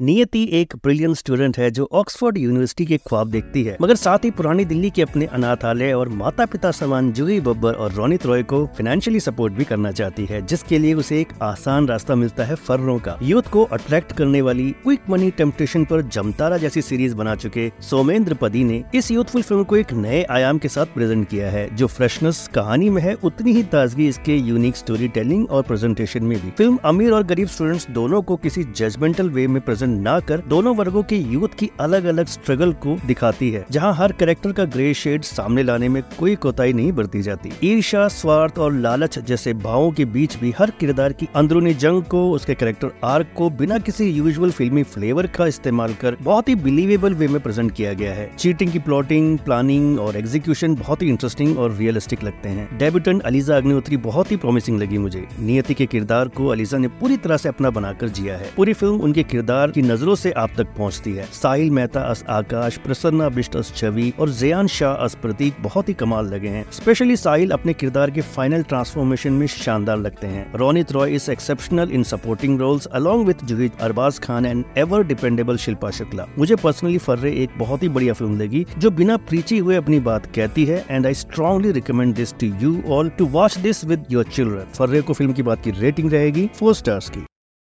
नियति एक brilliant student है जो ऑक्सफोर्ड यूनिवर्सिटी के ख्वाब देखती है। मगर साथ ही पुरानी दिल्ली के अपने अनाथालय और माता पिता समान जूही बब्बर और रोनित रॉय को फाइनेंशियली सपोर्ट भी करना चाहती है, जिसके लिए उसे एक आसान रास्ता मिलता है फर्रों का। यूथ को अट्रैक्ट करने वाली क्विक मनी टेम्पटेशन पर जमतारा जैसी सीरीज़ बना चुके सोमेंद्र पदी ने इस यूथफुल फ़िल्म को एक नए आयाम के साथ प्रेजेंट किया है, जो फ्रेशनेस कहानी में है, उतनी ही ताजगी इसके यूनिक स्टोरी टेलिंग और प्रेजेंटेशन में भी। फ़िल्म अमीर और गरीब स्टूडेंट्स दोनों को किसी जजमेंटल वे में प्रेजेंट प्रेजेंट न कर, दोनों वर्गो के यूथ की अलग अलग स्ट्रगल को दिखाती है, जहाँ हर कैरेक्टर का ग्रे शेड सामने लाने में कोई कोताही नहीं बरती जाती। ईर्षा स्वार्थ और लालच जैसे भावों के बीच भी हर किरदार की अंदरूनी जंग को, उसके कैरेक्टर आर्क को बिना किसी यूजुअल फिल्मी फ्लेवर का इस्तेमाल कर बहुत ही बिलीवेबल वे में प्रेजेंट किया गया है। चीटिंग की प्लॉटिंग प्लानिंग और एग्जीक्यूशन बहुत ही इंटरेस्टिंग और रियलिस्टिक लगते हैं। डेब्यूटेंट अलीजा अग्निहोत्री बहुत ही प्रॉमिसिंग लगी मुझे। नियति के किरदार को अलीजा ने पूरी तरह से अपना बनाकर जिया है। पूरी फ़िल्म उनके किरदार की नज़रों से आप तक पहुँचती है। साहिल मेहता अस आकाश, प्रसन्ना बिष्ट अस छवि और जयान शाह अस प्रतीक बहुत ही कमाल लगे हैं। स्पेशली साहिल अपने किरदार के फाइनल ट्रांसफॉर्मेशन में शानदार लगते हैं। Ronit Roy is exceptional in supporting roles along with Juhid Arbaaz Khan and ever dependable Shilpa Shukla. मुझे पर्सनली फर्रे एक बहुत ही बढ़िया फ़िल्म लगी, जो बिना प्रीची हुए अपनी बात कहती है and I strongly recommend this to you all to watch this with your children Farrey को फ़िल्म की बात की रेटिंग रहेगी फोर स्टार्स की।